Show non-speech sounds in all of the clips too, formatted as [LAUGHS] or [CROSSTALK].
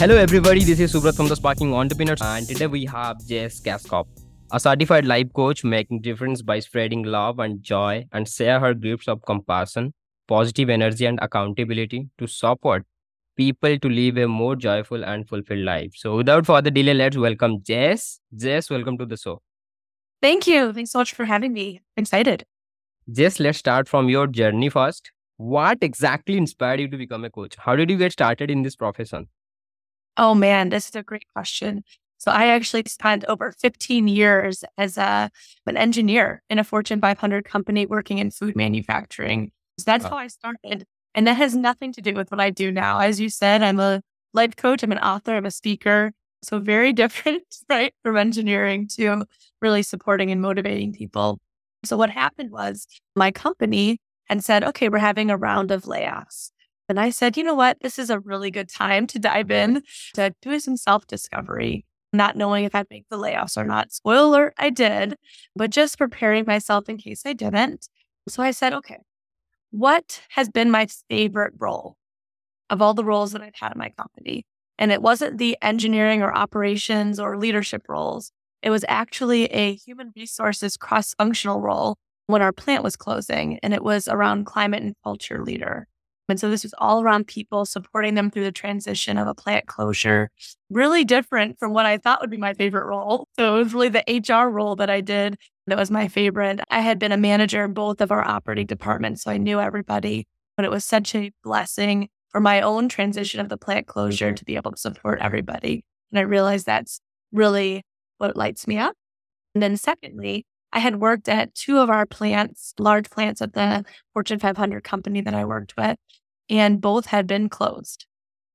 Hello, everybody. This is Subrat from the Sparking Entrepreneurs, and today we have Jess Kaskov, a certified life coach making difference by spreading love and joy and share her gifts of compassion, positive energy, and accountability to support people to live a more joyful and fulfilled life. So, without further delay, let's welcome Jess. Jess, welcome to the show. Thank you. Thanks so much for having me. I'm excited. Jess, let's start from your journey first. What exactly inspired you to become a coach? How did you get started in this profession? Oh man, this is a great question. So I actually spent over 15 years as a, an engineer in a Fortune 500 company working in food manufacturing. So that's how I started. And that has nothing to do with what I do now. As you said, I'm a life coach, I'm an author, I'm a speaker. So very [LAUGHS] different, right? From engineering to really supporting and motivating people. So what happened was my company had said, okay, we're having a round of layoffs. And I said, you know what? This is a really good time to dive in to do some self discovery, not knowing if I'd make the layoffs or not. Spoiler, alert, I did, but just preparing myself in case I didn't. So I said, okay, what has been my favorite role of all the roles that I've had in my company? And it wasn't the engineering or operations or leadership roles. It was actually a human resources cross functional role when our plant was closing, and it was around climate and culture leader. And so this was all around people supporting them through the transition of a plant closure. Really different from what I thought would be my favorite role. So it was really the HR role that I did that was my favorite. I had been a manager in both of our operating departments, so I knew everybody, but it was such a blessing for my own transition of the plant closure to be able to support everybody. And I realized that's really what lights me up. And then secondly, I had worked at two of our plants, large plants at the Fortune 500 company that I worked with, and both had been closed.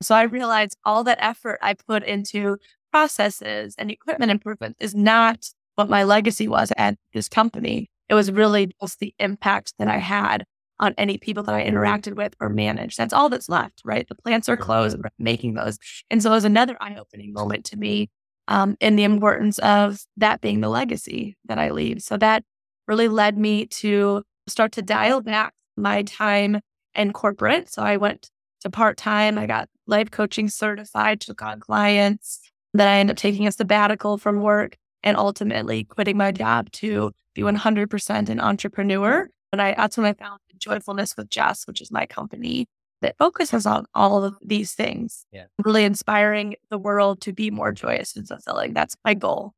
So I realized all that effort I put into processes and equipment improvement is not what my legacy was at this company. It was really just the impact that I had on any people that I interacted with or managed. That's all that's left, right? The plants are closed, making those. And so it was another eye opening moment to me um, and the importance of that being the legacy that I leave. So that really led me to start to dial back my time in corporate. So I went to part time. I got life coaching certified, took on clients. Then I ended up taking a sabbatical from work and ultimately quitting my job to be 100% an entrepreneur. And I, that's when I found Joyfulness with Jess, which is my company that focuses on all of these things. Yeah. Really inspiring the world to be more joyous and fulfilling. That's my goal.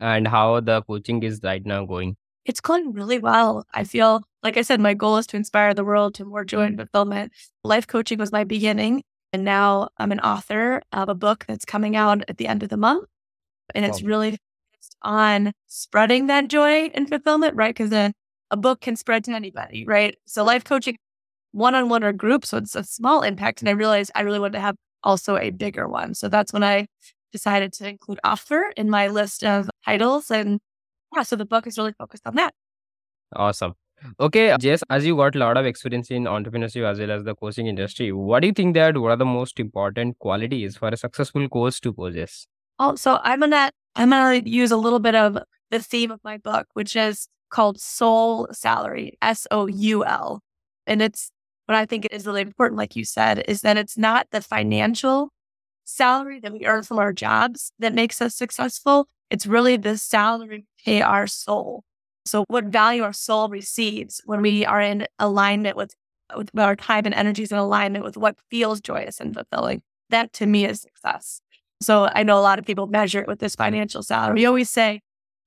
And how the coaching is right now going? It's going really well. I feel, like I said, my goal is to inspire the world to more joy and fulfillment. Life coaching was my beginning. And now I'm an author of a book that's coming out at the end of the month. And it's Wow. really focused on spreading that joy and fulfillment, right? Because a, a book can spread to anybody, right? So life coaching one on one or group. So it's a small impact. And I realized I really wanted to have also a bigger one. So that's when I decided to include author in my list of titles. And yeah, so the book is really focused on that. Awesome. Okay, Jess, as you got a lot of experience in entrepreneurship as well as the coaching industry, what do you think that what are the most important qualities for a successful coach to possess? Oh, so I'm gonna I'm gonna use a little bit of the theme of my book, which is called Soul Salary, S O U L. And it's what I think is really important, like you said, is that it's not the financial salary that we earn from our jobs that makes us successful. It's really the salary pay our soul. So, what value our soul receives when we are in alignment with, with our time and energies in alignment with what feels joyous and fulfilling. That to me is success. So, I know a lot of people measure it with this financial salary. We always say,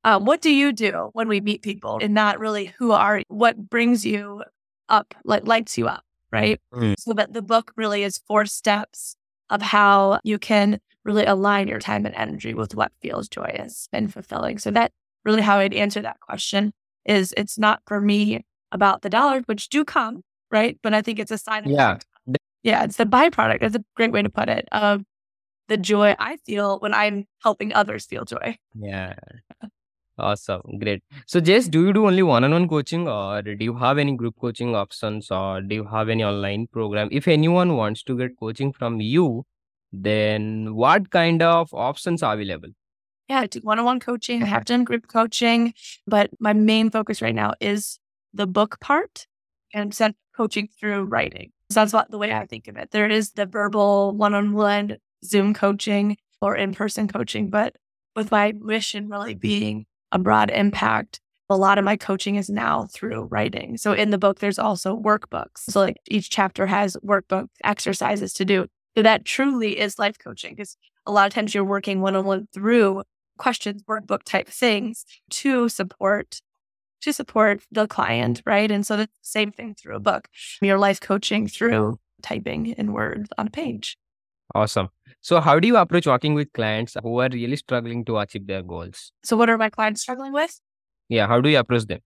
um, what do you do when we meet people and not really who are you? What brings you up, like lights you up, right? Mm. So that the book really is four steps of how you can really align your time and energy with what feels joyous and fulfilling. So that really how I'd answer that question is it's not for me about the dollars, which do come, right? But I think it's a side Yeah. [LAUGHS] Yeah, it's the byproduct. That's a great way to put it of the joy I feel when I'm helping others feel joy. Yeah. [LAUGHS] Awesome. Great. So, Jess, do you do only one on one coaching or do you have any group coaching options or do you have any online program? If anyone wants to get coaching from you, then what kind of options are available? Yeah, I do one on one coaching. I have [LAUGHS] done group coaching, but my main focus right now is the book part and sent coaching through writing. So that's what the way I think of it. There is the verbal one on one Zoom coaching or in person coaching, but with my mission really being a broad impact, a lot of my coaching is now through writing. So in the book, there's also workbooks. So like each chapter has workbook exercises to do. So that truly is life coaching because a lot of times you're working one on one through questions, workbook type things to support to support the client, right? And so the same thing through a book. Your life coaching through typing in words on a page. Awesome. So, how do you approach working with clients who are really struggling to achieve their goals? So, what are my clients struggling with? Yeah, how do you approach them?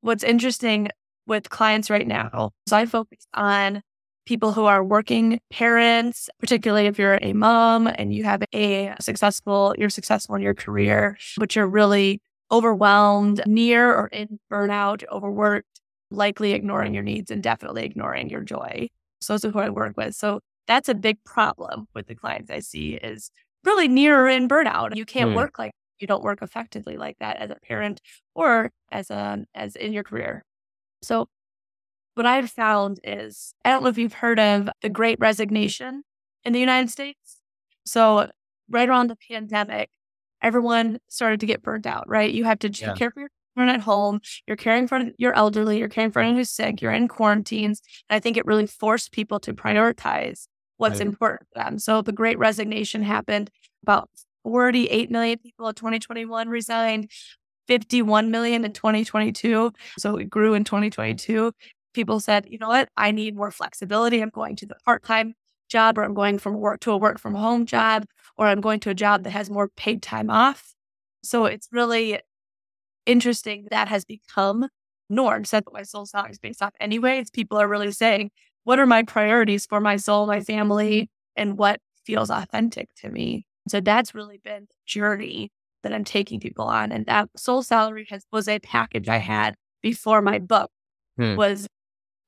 What's interesting with clients right now, so I focus on people who are working parents, particularly if you're a mom and you have a successful, you're successful in your career, but you're really overwhelmed, near or in burnout, overworked, likely ignoring your needs and definitely ignoring your joy. So those are who I work with. So that's a big problem with the clients I see is really near in burnout. You can't mm. work like you don't work effectively like that as a parent or as a as in your career. So what I've found is I don't know if you've heard of the great resignation in the United States. So, right around the pandemic, everyone started to get burnt out, right? You have to yeah. care for your children at home, you're caring for your elderly, you're caring for anyone who's sick, you're in quarantines. And I think it really forced people to prioritize what's right. important to them. So, the great resignation happened about 48 million people in 2021 resigned. 51 million in 2022. So it grew in 2022 people said, you know what, I need more flexibility. I'm going to the part time job, or I'm going from work to a work from home job, or I'm going to a job that has more paid time off. So it's really interesting that has become norm. Said that my soul salary is based off anyways. People are really saying, what are my priorities for my soul, my family, and what feels authentic to me? So that's really been the journey that I'm taking people on. And that soul salary has was a package I had before my book hmm. was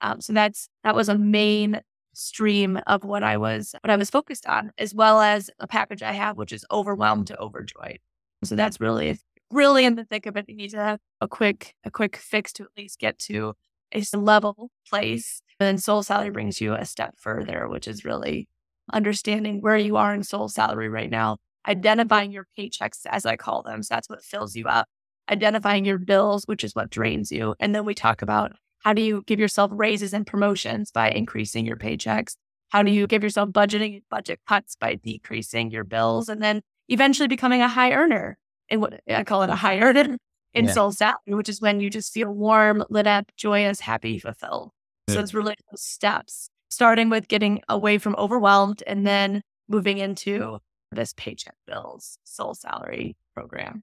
um, so that's that was a main stream of what I was what I was focused on, as well as a package I have, which is overwhelmed to overjoyed. So that's really really in the thick of it. You need to have a quick a quick fix to at least get to a level place. And then soul salary brings you a step further, which is really understanding where you are in soul salary right now, identifying your paychecks as I call them. So that's what fills you up. Identifying your bills, which is what drains you. And then we talk about how do you give yourself raises and promotions by increasing your paychecks? How do you give yourself budgeting and budget cuts by decreasing your bills and then eventually becoming a high earner? And what I call it a high earner in yeah. soul salary, which is when you just feel warm, lit up, joyous, happy, fulfilled. Yeah. So it's really those steps, starting with getting away from overwhelmed and then moving into this paycheck bills soul salary program.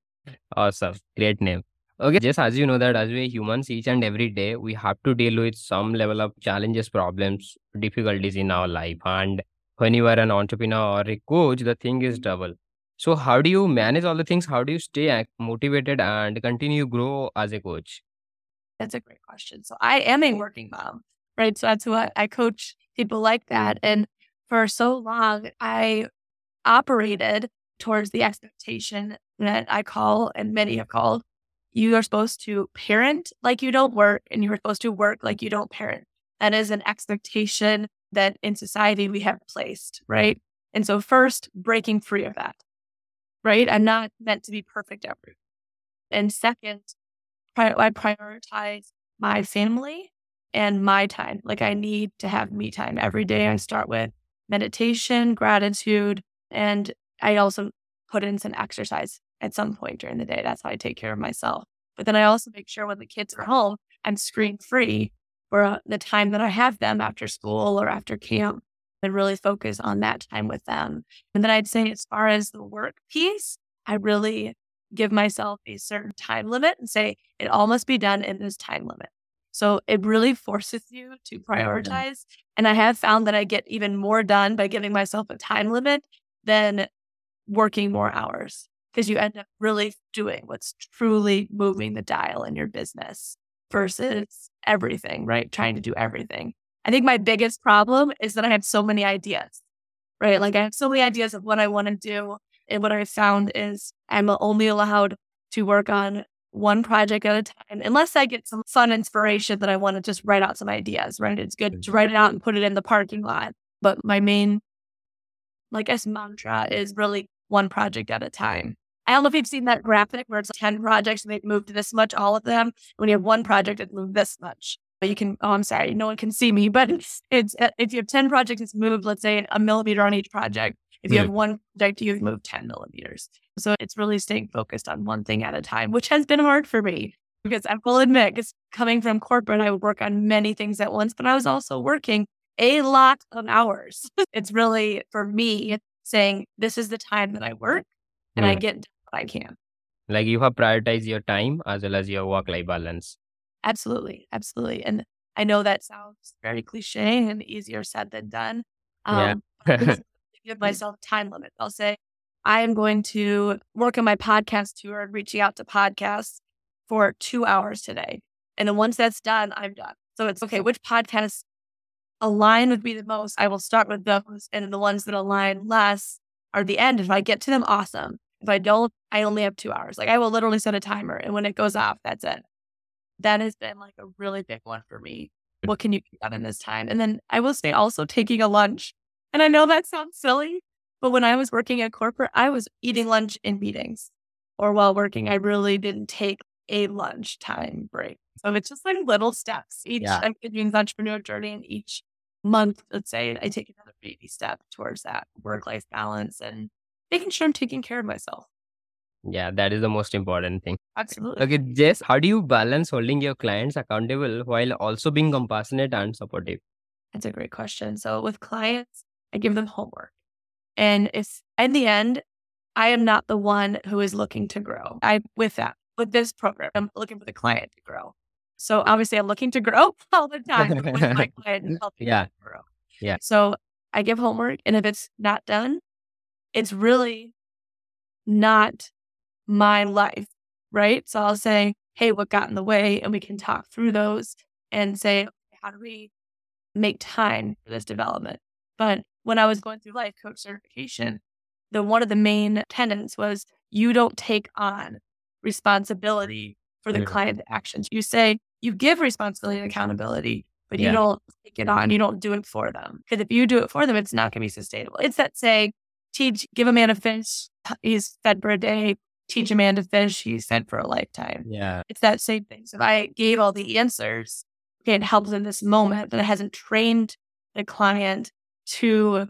Awesome. Great name. Okay, Jess as you know that as we humans, each and every day, we have to deal with some level of challenges, problems, difficulties in our life. And when you are an entrepreneur or a coach, the thing is double. So how do you manage all the things? How do you stay motivated and continue grow as a coach? That's a great question. So I am a working mom, right? So that's what I coach people like that. Mm. And for so long, I operated towards the expectation that I call and many have called you are supposed to parent like you don't work, and you are supposed to work like you don't parent. That is an expectation that in society we have placed, right? And so, first, breaking free of that, right? I'm not meant to be perfect ever. And second, I prioritize my family and my time. Like, I need to have me time every day. I start with meditation, gratitude, and I also put in some exercise at some point during the day. That's how I take care of myself. But then I also make sure when the kids are home, I'm screen free for uh, the time that I have them after school or after camp and really focus on that time with them. And then I'd say, as far as the work piece, I really give myself a certain time limit and say it all must be done in this time limit. So it really forces you to mm-hmm. prioritize. And I have found that I get even more done by giving myself a time limit than working more hours because you end up really doing what's truly moving the dial in your business versus everything, right? Trying to do everything. I think my biggest problem is that I have so many ideas, right? Like I have so many ideas of what I want to do. And what I found is I'm only allowed to work on one project at a time, unless I get some fun inspiration that I want to just write out some ideas, right? It's good to write it out and put it in the parking lot. But my main like as mantra is really one project at a time. I don't know if you've seen that graphic where it's 10 projects and they've moved this much, all of them. When you have one project, it's moved this much. But you can, oh, I'm sorry, no one can see me, but it's, [LAUGHS] it's if you have 10 projects, it's moved, let's say, a millimeter on each project. If you have one project, you've moved 10 millimeters. So it's really staying focused on one thing at a time, which has been hard for me because I will admit, because coming from corporate, I would work on many things at once, but I was also working a lot of hours. [LAUGHS] it's really for me saying, this is the time that I work and I get what I can. Like you have prioritized your time as well as your work life balance. Absolutely. Absolutely. And I know that sounds very cliche and easier said than done. Um, yeah. [LAUGHS] give mm. myself time limit. I'll say, I am going to work on my podcast tour and reaching out to podcasts for two hours today. And then once that's done, I'm done. So it's okay, which podcasts align with me the most? I will start with those. And the ones that align less are the end. If I get to them, awesome. If I don't, I only have two hours. Like I will literally set a timer. And when it goes off, that's it. That has been like a really big one for me. What can you get done in this time? And then I will say also taking a lunch. And I know that sounds silly, but when I was working at corporate, I was eating lunch in meetings or while working. I mm. really didn't take a lunch time break. So it's just like little steps. Each yeah. I'm doing the entrepreneur journey and each month, let's say I take another baby step towards that work life balance and making sure I'm taking care of myself. Yeah, that is the most important thing. Absolutely. Okay, Jess, how do you balance holding your clients accountable while also being compassionate and supportive? That's a great question. So with clients, I give them homework. And if in the end, I am not the one who is looking to grow. I with that, with this program, I'm looking for the client to grow. So obviously I'm looking to grow [LAUGHS] all the time with my [LAUGHS] client and helping yeah. grow. Yeah. So I give homework and if it's not done, it's really not my life. Right. So I'll say, hey, what got in the way? And we can talk through those and say, how do we make time for this development? But when I was going through life coach certification, the one of the main tenets was you don't take on responsibility for the yeah. client actions. You say you give responsibility and accountability, but yeah. you don't take it on. You don't do it for them. Because if you do it for them, it's not going to be sustainable. It's that saying, teach, give a man a fish, he's fed for a day. Teach a man to fish, he's fed for a lifetime. Yeah. It's that same thing. So if I gave all the answers, okay, it helps in this moment, but it hasn't trained the client to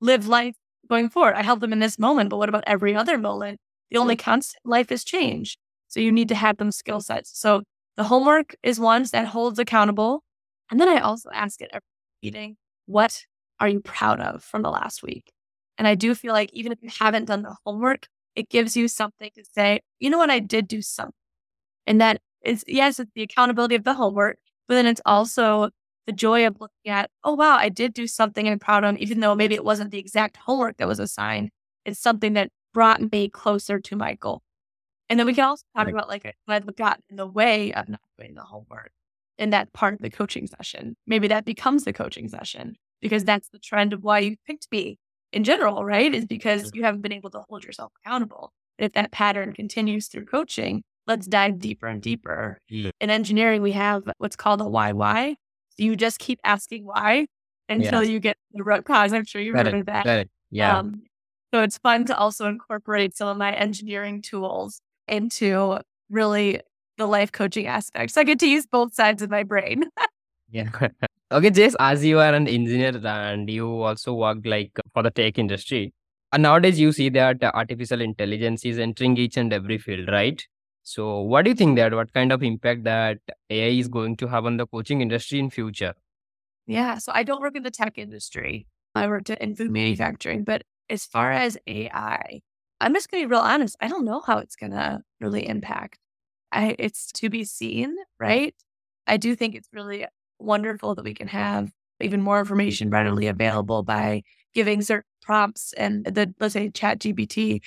live life going forward. I help them in this moment, but what about every other moment? The only constant life is change. So you need to have them skill sets. So the homework is one that holds accountable. And then I also ask it every meeting, what are you proud of from the last week? And I do feel like even if you haven't done the homework, it gives you something to say, you know what, I did do something. And that is, yes, it's the accountability of the homework, but then it's also the joy of looking at, oh, wow, I did do something I'm proud of, even though maybe it wasn't the exact homework that was assigned. It's something that brought me closer to my goal. And then we can also talk about like what got in the way of not doing the homework in that part of the coaching session. Maybe that becomes the coaching session because that's the trend of why you picked me in general, right? Is because mm-hmm. you haven't been able to hold yourself accountable. if that pattern continues through coaching, let's dive deeper and deeper. Yeah. In engineering, we have what's called a why why. You just keep asking why until you get the root cause. I'm sure you've heard of that. Yeah. Um, so it's fun to also incorporate some of my engineering tools into really the life coaching aspect. So I get to use both sides of my brain. [LAUGHS] yeah. [LAUGHS] okay, Jess, as you are an engineer and you also work like for the tech industry, and nowadays you see that artificial intelligence is entering each and every field, right? So what do you think that what kind of impact that AI is going to have on the coaching industry in future? Yeah, so I don't work in the tech industry. I worked in food manufacturing, but as far as AI, I'm just going to be real honest. I don't know how it's going to really impact. I, it's to be seen, right? I do think it's really wonderful that we can have even more information readily available by giving certain prompts and the let's say chat gpt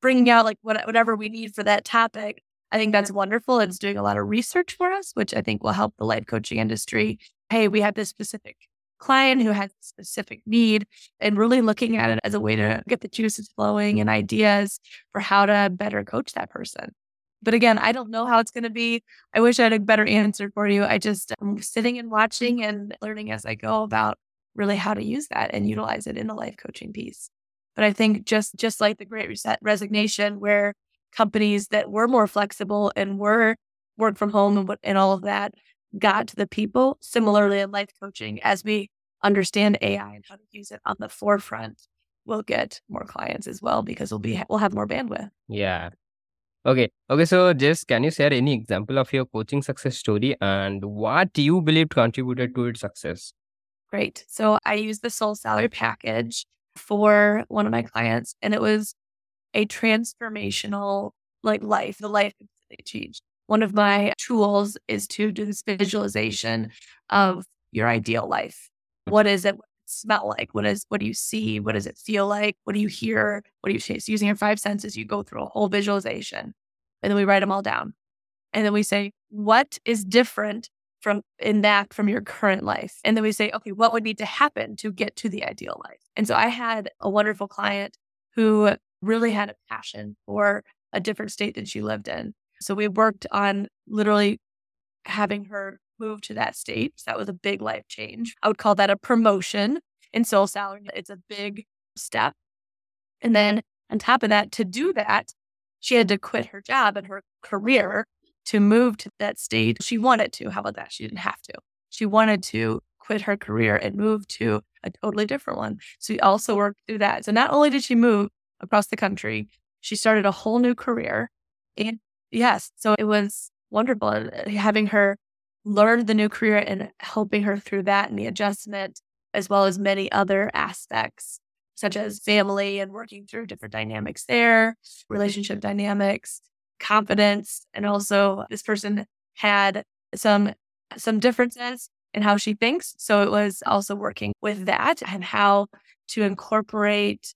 bringing out like what, whatever we need for that topic I think that's mm-hmm. wonderful. It's doing a lot of research for us, which I think will help the life coaching industry. Hey, we have this specific client who has a specific need and really looking at it as a way to get the juices flowing and ideas for how to better coach that person. But again, I don't know how it's going to be. I wish I had a better answer for you. I just am sitting and watching and learning as I go about really how to use that and utilize it in the life coaching piece. But I think just just like the Great Reset resignation, where companies that were more flexible and were work from home and, and all of that got to the people. Similarly, in life coaching, as we understand AI and how to use it on the forefront, we'll get more clients as well because we'll be we'll have more bandwidth. Yeah. Okay. Okay. So, Jess, can you share any example of your coaching success story and what you believe contributed to its success? Great. So, I used the soul salary package for one of my clients, and it was a transformational like life. The life changed. One of my tools is to do this visualization of your ideal life. What is it? smell like? What is what do you see? What does it feel like? What do you hear? What do you taste? Using your five senses, you go through a whole visualization. And then we write them all down. And then we say, what is different from in that from your current life? And then we say, okay, what would need to happen to get to the ideal life? And so I had a wonderful client who really had a passion for a different state than she lived in. So we worked on literally having her move to that state. So that was a big life change. I would call that a promotion in soul salary. It's a big step. And then on top of that, to do that, she had to quit her job and her career to move to that state. She wanted to. How about that? She didn't have to. She wanted to quit her career and move to a totally different one. So we also worked through that. So not only did she move across the country, she started a whole new career. And yes, so it was wonderful uh, having her learn the new career and helping her through that and the adjustment, as well as many other aspects, such as family and working through different dynamics there, relationship dynamics, confidence. And also, this person had some some differences in how she thinks. So it was also working with that and how to incorporate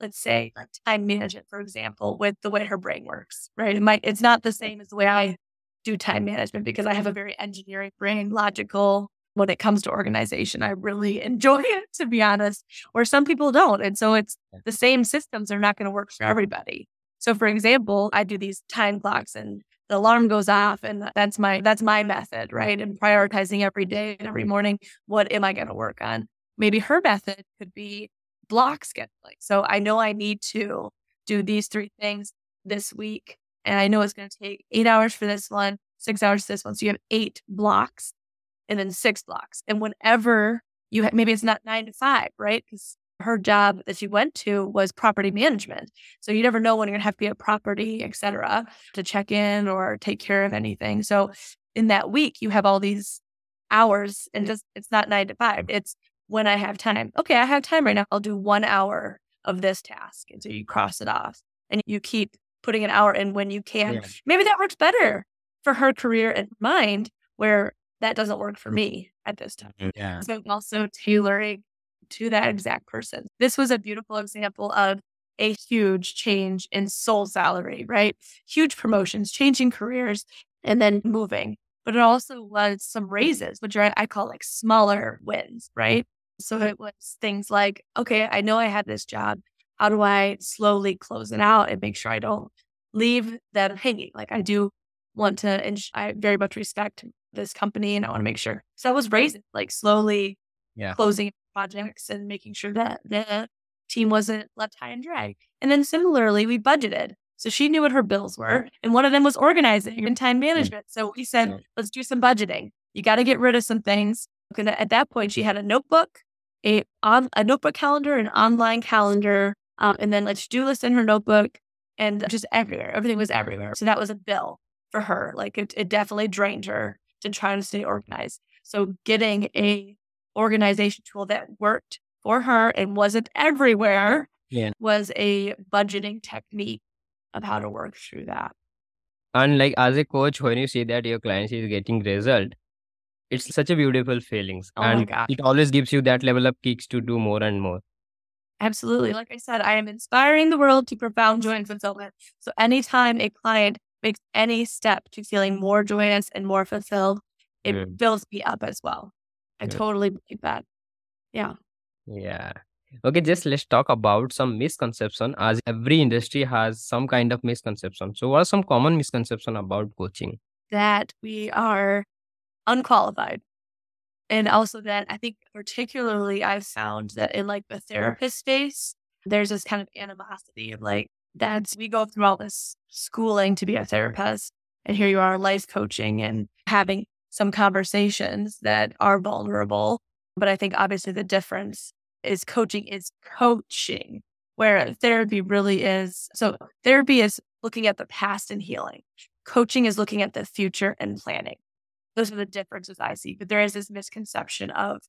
let's say like time management, for example, with the way her brain works, right? It might, it's not the same as the way I do time management because I have a very engineering brain, logical. When it comes to organization, I really [LAUGHS] enjoy it, to be honest, or some people don't. And so it's the same systems are not going to work for everybody. So for example, I do these time clocks and the alarm goes off and that's my that's my method, right? And prioritizing every day and every morning, what am I going to work on? Maybe her method could be block scheduling. So I know I need to do these three things this week. And I know it's going to take eight hours for this one, six hours for this one. So you have eight blocks and then six blocks. And whenever you ha- maybe it's not nine to five, right? Because her job that she went to was property management. So you never know when you're going to have to be at property, et cetera, to check in or take care of anything. So in that week, you have all these hours and just it's not nine to five. It's when I have time. Okay, I have time right now. I'll do one hour of this task. And so you cross it off and you keep putting an hour in when you can. Yeah. Maybe that works better for her career and mind, where that doesn't work for me at this time. Mm, yeah. So also tailoring to that exact person. This was a beautiful example of a huge change in soul salary, right? Huge promotions, changing careers, and then moving. But it also was some raises, which are I call like smaller wins, right? So it was things like, okay, I know I had this job. How do I slowly close it out and make sure I don't leave them hanging? Like I do want to, and I very much respect this company and I want to make sure. So I was raising, like slowly yeah. closing projects and making sure that the team wasn't left high and dry. And then similarly, we budgeted. So she knew what her bills were. And one of them was organizing and time hmm. management. So we said, let's do some budgeting. You got to get rid of some things. And at that point, she had a notebook a on a notebook calendar, an online calendar, um, and then a to-do list in her notebook, and just everywhere. Everything was everywhere. So that was a bill for her. Like it, it definitely drained her to try to stay organized. So getting a organization tool that worked for her and wasn't everywhere yeah. was a budgeting technique of how to work through that. And like as a coach, when you see that your client is getting result, it's such a beautiful feelings Oh and it always gives you that level of kicks to do more and more Absolutely. Like I said, I am inspiring the world to profound joy and fulfillment. So anytime a client makes any step to feeling more joyous and more fulfilled, it mm. Good. fills me up as well. I totally believe that. Yeah. yeah okay Jess let's talk about some misconception as every industry has some kind of misconception so what are some common misconception about coaching That we are unqualified. And also that I think particularly I've found that in like the therapist space, there's this kind of animosity of like, that's we go through all this schooling to be a therapist. And here you are life coaching and having some conversations that are vulnerable. But I think obviously the difference is coaching is coaching, where therapy really is. So therapy is looking at the past and healing. Coaching is looking at the future and planning. Those are the differences I see. But there is this misconception of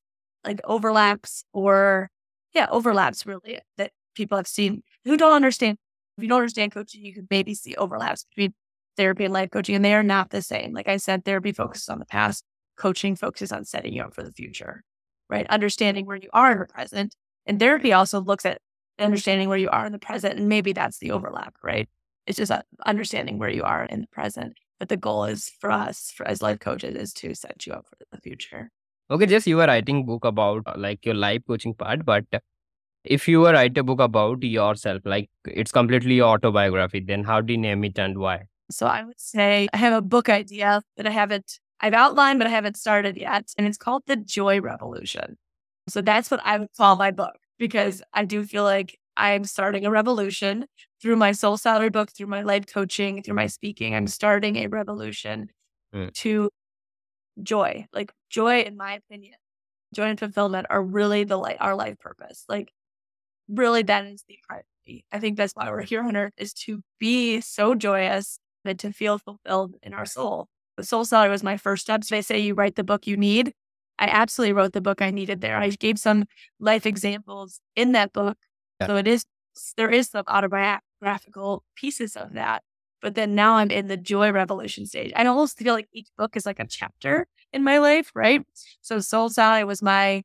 like overlaps or, yeah, overlaps really that people have seen who don't understand. If you don't understand coaching, you could maybe see overlaps between therapy and life coaching, and they are not the same. Like I said, therapy focuses on the past, coaching focuses on setting you up for the future, right? Understanding where you are in the present. And therapy also looks at understanding where you are in the present. And maybe that's the overlap, right? It's just uh, understanding where you are in the present. But the goal is for us, for, as life coaches, is to set you up for the future. Okay, Jess you were writing book about uh, like your life coaching part, but if you were write a book about yourself, like it's completely autobiography, then how do you name it and why? So I would say I have a book idea that I haven't, I've outlined, but I haven't started yet. And it's called The Joy Revolution. So that's what I would call my book because I do feel like I'm starting a revolution through my soul salary book, through my life coaching, through my speaking. I'm starting a revolution mm. to joy. Like joy, in my opinion, joy and fulfillment are really the light, our life purpose. Like really that is the priority. I think that's why we're here on earth is to be so joyous and to feel fulfilled in our soul. The soul salary was my first step. So they say you write the book you need. I absolutely wrote the book I needed there. I gave some life examples in that book. Yeah. So it is there is some autobiographical pieces of that. But then now I'm in the joy revolution stage. I almost feel like each book is like a chapter in my life, right? So Soul Salary was my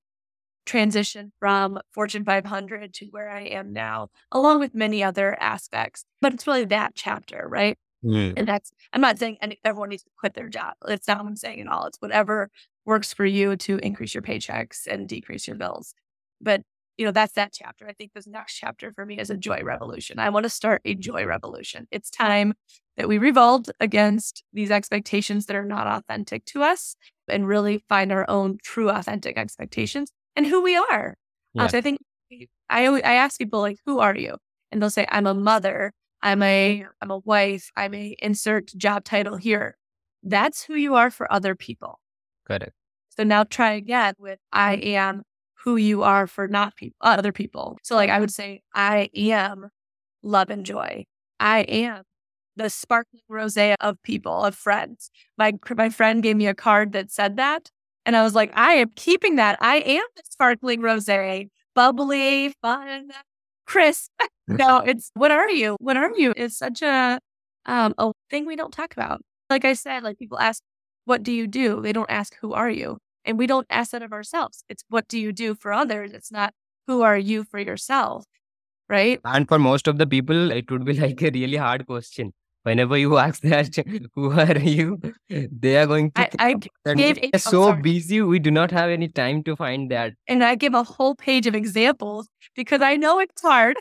transition from Fortune 500 to where I am now, along with many other aspects. But it's really that chapter, right? Mm. And that's, I'm not saying any, everyone needs to quit their job. It's not what I'm saying at all. It's whatever works for you to increase your paychecks and decrease your bills. But, you know, that's that chapter. I think this next chapter for me is a joy revolution. I want to start a joy revolution. It's time that we revolt against these expectations that are not authentic to us and really find our own true authentic expectations and who we are. Yeah. so I think I always, I ask people like, who are you? And they'll say, I'm a mother. I'm a I'm a wife. I'm a insert job title here. That's who you are for other people. Got it. So now try again with I am who you are for not people uh, other people. So like I would say I am love and joy. I am the sparkling rosé of people, of friends. My my friend gave me a card that said that, and I was like, I am keeping that. I am the sparkling rosé, bubbly, fun, crisp. [LAUGHS] no, it's what are you? What are you? It's such a um a thing we don't talk about. Like I said, like people ask, what do you do? They don't ask who are you? And we don't ask that of ourselves. It's what do you do for others? It's not who are you for yourself. Right. And for most of the people, it would be [LAUGHS] like a really hard question whenever you [LAUGHS] ask that who are you they are going to i, I gave a, so sorry. busy we do not have any time to find that and i give a whole page of examples because i know it's hard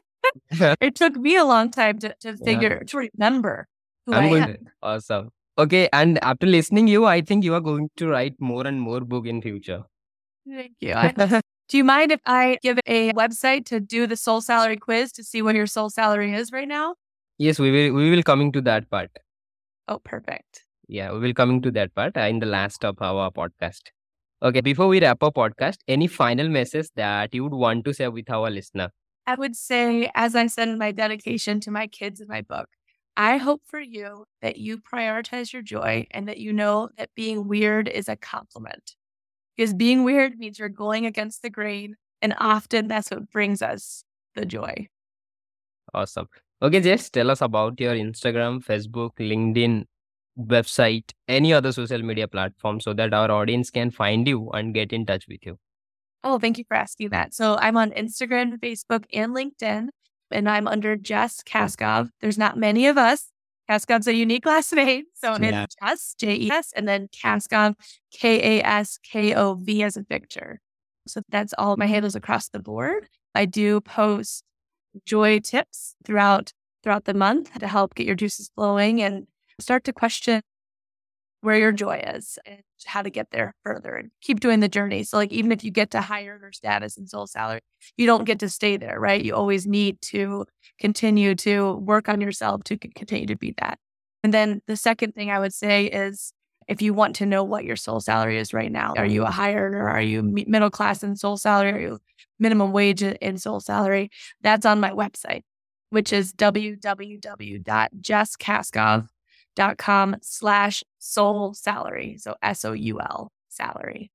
[LAUGHS] it took me a long time to, to figure yeah. to remember who I'm I am. To, awesome okay and after listening you i think you are going to write more and more book in future thank you do you mind if i give a website to do the soul salary quiz to see what your soul salary is right now Yes, we will we will coming to that part. Oh, perfect. Yeah, we will coming to that part uh, in the last of our podcast. Okay, before we wrap up podcast, any final message that you would want to share with our listener? I would say, as I said in my dedication to my kids in my book, I hope for you that you prioritize your joy and that you know that being weird is a compliment. Because being weird means you're going against the grain. And often that's what brings us the joy. Awesome. Okay, just tell us about your Instagram, Facebook, LinkedIn, website, any other social media platform so that our audience can find you and get in touch with you. Oh, thank you for asking that. So I'm on Instagram, Facebook, and LinkedIn, and I'm under Jess Kaskov. There's not many of us. Kaskov's a unique last name. So yeah. it's Jess, J E S, and then Kaskov, K A S K O V as a Victor. So that's all my handles across the board. I do post joy tips throughout throughout the month to help get your juices flowing and start to question where your joy is and how to get there further and keep doing the journey. So, like, even if you get to higher earner status and soul salary, you don't get to stay there, right? You always need to continue to work on yourself to continue to be that. And then the second thing I would say is if you want to know what your soul salary is right now, are you a higher earner? Are you middle class in soul salary? Are you minimum wage in soul salary? That's on my website, which is www.jesskaskov.com slash soul salary. So S O U L salary.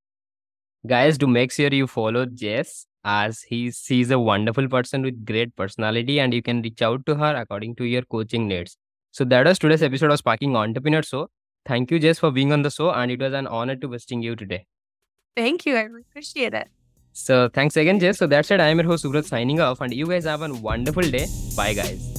Guys, do make sure you follow Jess as he's she's a wonderful person with great personality and you can reach out to her according to your coaching needs. So that was today's episode of Sparking Entrepreneur Show. Thank you, Jess, for being on the show, and it was an honor to visiting you today. Thank you. I appreciate it. So thanks again, Jess. So that's it. I'm your host, Subrat, signing off, and you guys have a wonderful day. Bye, guys.